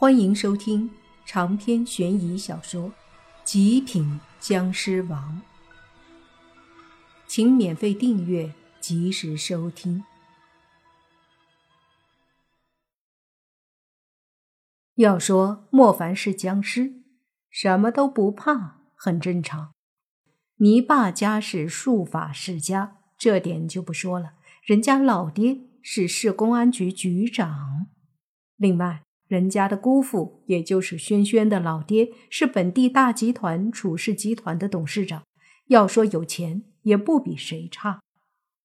欢迎收听长篇悬疑小说《极品僵尸王》，请免费订阅，及时收听。要说莫凡是僵尸，什么都不怕，很正常。你爸家是术法世家，这点就不说了，人家老爹是市公安局局长。另外。人家的姑父，也就是轩轩的老爹，是本地大集团楚氏集团的董事长。要说有钱，也不比谁差。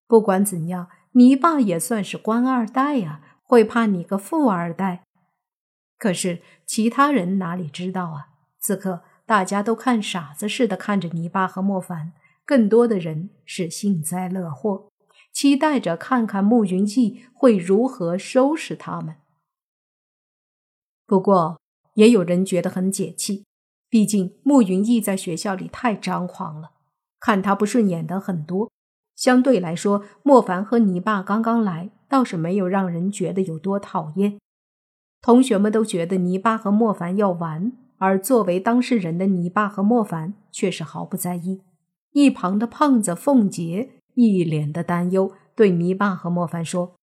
不管怎样，你爸也算是官二代呀，会怕你个富二代？可是其他人哪里知道啊？此刻大家都看傻子似的看着泥巴和莫凡，更多的人是幸灾乐祸，期待着看看慕云逸会如何收拾他们。不过，也有人觉得很解气，毕竟慕云逸在学校里太张狂了，看他不顺眼的很多。相对来说，莫凡和泥巴刚刚来，倒是没有让人觉得有多讨厌。同学们都觉得泥巴和莫凡要玩，而作为当事人的泥巴和莫凡却是毫不在意。一旁的胖子凤杰一脸的担忧，对泥巴和莫凡说：“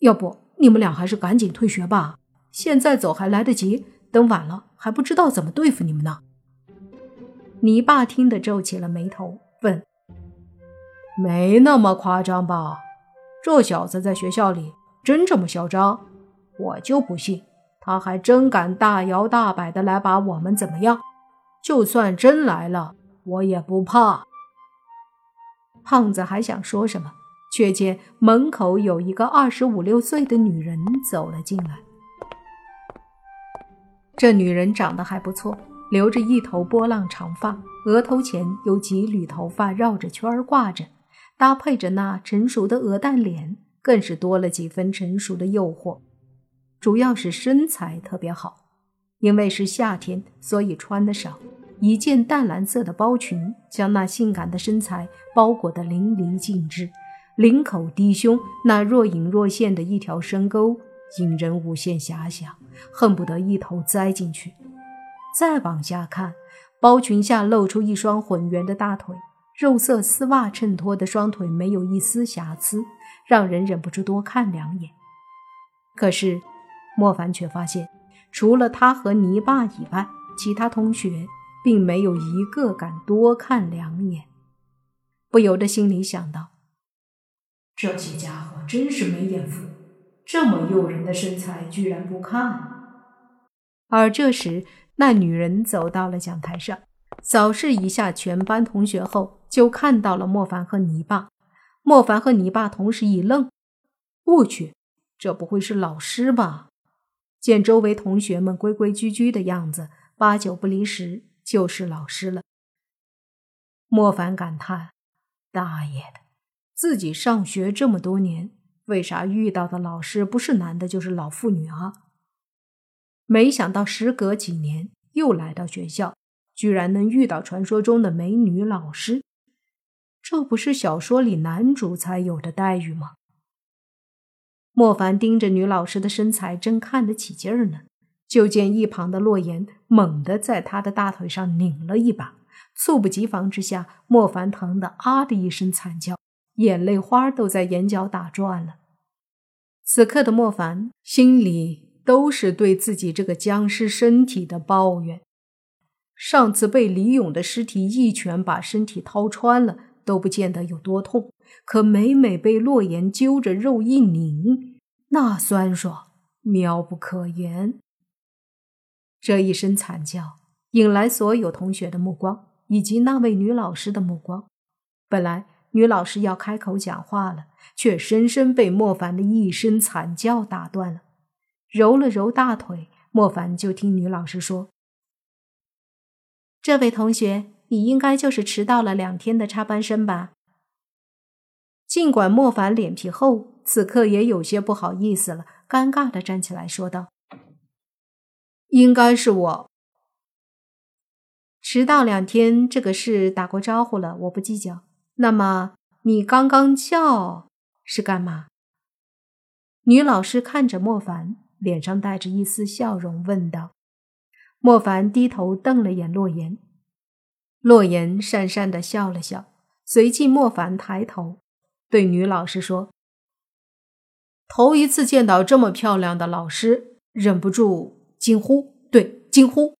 要不你们俩还是赶紧退学吧。”现在走还来得及，等晚了还不知道怎么对付你们呢。你爸听得皱起了眉头，问：“没那么夸张吧？这小子在学校里真这么嚣张？我就不信，他还真敢大摇大摆的来把我们怎么样？就算真来了，我也不怕。”胖子还想说什么，却见门口有一个二十五六岁的女人走了进来。这女人长得还不错，留着一头波浪长发，额头前有几缕头发绕着圈儿挂着，搭配着那成熟的鹅蛋脸，更是多了几分成熟的诱惑。主要是身材特别好，因为是夏天，所以穿的少，一件淡蓝色的包裙将那性感的身材包裹得淋漓尽致，领口低胸那若隐若现的一条深沟。引人无限遐想，恨不得一头栽进去。再往下看，包裙下露出一双浑圆的大腿，肉色丝袜衬托的双腿没有一丝瑕疵，让人忍不住多看两眼。可是莫凡却发现，除了他和泥巴以外，其他同学并没有一个敢多看两眼。不由得心里想到：这些家伙真是没眼福。这么诱人的身材，居然不看。而这时，那女人走到了讲台上，扫视一下全班同学后，就看到了莫凡和泥巴。莫凡和泥巴同时一愣：“我去，这不会是老师吧？”见周围同学们规规矩矩的样子，八九不离十就是老师了。莫凡感叹：“大爷的，自己上学这么多年。”为啥遇到的老师不是男的，就是老妇女啊？没想到时隔几年又来到学校，居然能遇到传说中的美女老师，这不是小说里男主才有的待遇吗？莫凡盯着女老师的身材，正看得起劲儿呢，就见一旁的洛言猛地在他的大腿上拧了一把，猝不及防之下，莫凡疼得啊的一声惨叫。眼泪花都在眼角打转了。此刻的莫凡心里都是对自己这个僵尸身体的抱怨。上次被李勇的尸体一拳把身体掏穿了，都不见得有多痛，可每每被洛言揪着肉一拧，那酸爽妙不可言。这一声惨叫引来所有同学的目光，以及那位女老师的目光。本来。女老师要开口讲话了，却深深被莫凡的一声惨叫打断了。揉了揉大腿，莫凡就听女老师说：“这位同学，你应该就是迟到了两天的插班生吧？”尽管莫凡脸皮厚，此刻也有些不好意思了，尴尬的站起来说道：“应该是我。迟到两天这个事打过招呼了，我不计较。”那么你刚刚叫是干嘛？女老师看着莫凡，脸上带着一丝笑容，问道。莫凡低头瞪了眼洛言，洛言讪讪的笑了笑，随即莫凡抬头对女老师说：“头一次见到这么漂亮的老师，忍不住惊呼，对，惊呼。”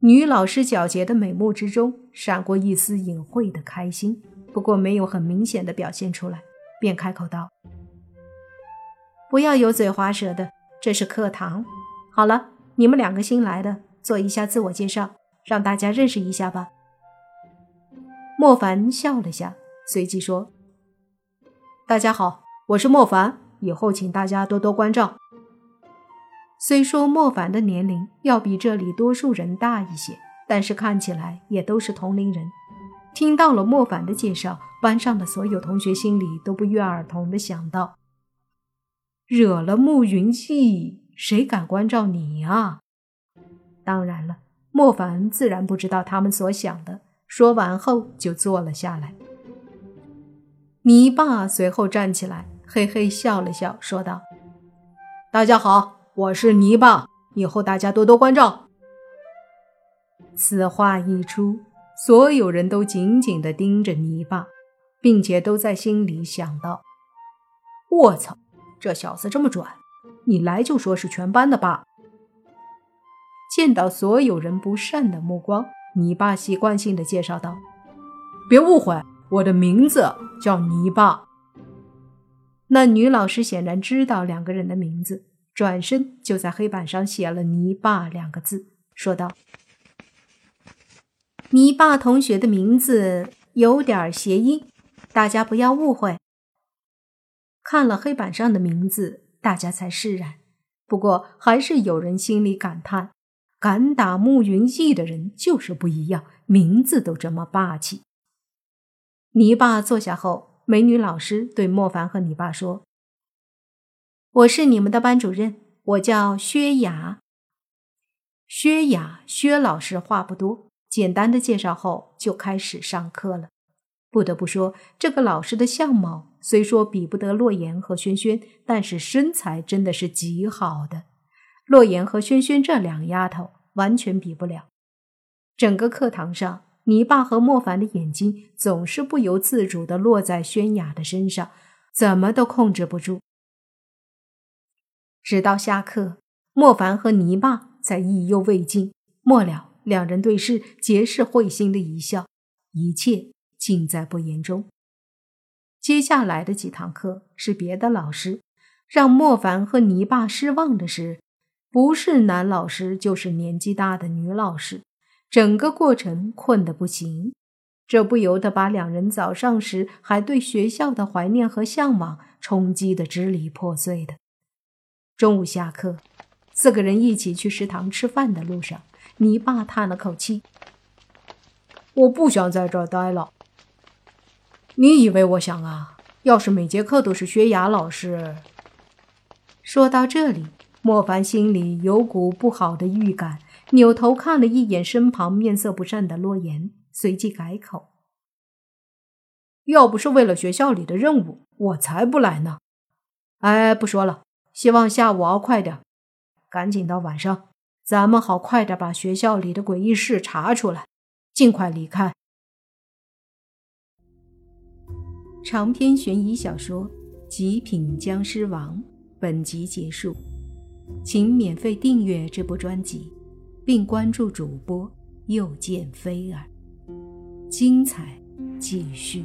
女老师皎洁的美目之中闪过一丝隐晦的开心，不过没有很明显的表现出来，便开口道：“不要油嘴滑舌的，这是课堂。好了。”你们两个新来的，做一下自我介绍，让大家认识一下吧。莫凡笑了下，随即说：“大家好，我是莫凡，以后请大家多多关照。”虽说莫凡的年龄要比这里多数人大一些，但是看起来也都是同龄人。听到了莫凡的介绍，班上的所有同学心里都不约而同的想到：惹了慕云逸。谁敢关照你啊？当然了，莫凡自然不知道他们所想的。说完后，就坐了下来。泥巴随后站起来，嘿嘿笑了笑，说道：“大家好，我是泥巴，以后大家多多关照。”此话一出，所有人都紧紧地盯着泥巴，并且都在心里想到：“我操，这小子这么拽！”你来就说是全班的吧。见到所有人不善的目光，泥巴习惯性的介绍道：“别误会，我的名字叫泥巴。”那女老师显然知道两个人的名字，转身就在黑板上写了“泥巴”两个字，说道：“泥巴同学的名字有点谐音，大家不要误会。”看了黑板上的名字。大家才释然，不过还是有人心里感叹：敢打慕云逸的人就是不一样，名字都这么霸气。你爸坐下后，美女老师对莫凡和你爸说：“我是你们的班主任，我叫薛雅。”薛雅，薛老师话不多，简单的介绍后就开始上课了。不得不说，这个老师的相貌。虽说比不得洛言和轩轩，但是身材真的是极好的。洛言和轩轩这两丫头完全比不了。整个课堂上，你爸和莫凡的眼睛总是不由自主地落在轩雅的身上，怎么都控制不住。直到下课，莫凡和泥巴才意犹未尽。末了，两人对视，皆是会心的一笑，一切尽在不言中。接下来的几堂课是别的老师，让莫凡和泥巴失望的是，不是男老师就是年纪大的女老师，整个过程困得不行，这不由得把两人早上时还对学校的怀念和向往冲击得支离破碎的。中午下课，四个人一起去食堂吃饭的路上，泥巴叹了口气：“我不想在这儿待了。”你以为我想啊？要是每节课都是薛雅老师……说到这里，莫凡心里有股不好的预感，扭头看了一眼身旁面色不善的洛言，随即改口：“要不是为了学校里的任务，我才不来呢。”哎，不说了，希望下午熬快点，赶紧到晚上，咱们好快点把学校里的诡异事查出来，尽快离开。长篇悬疑小说《极品僵尸王》本集结束，请免费订阅这部专辑，并关注主播又见菲儿，精彩继续。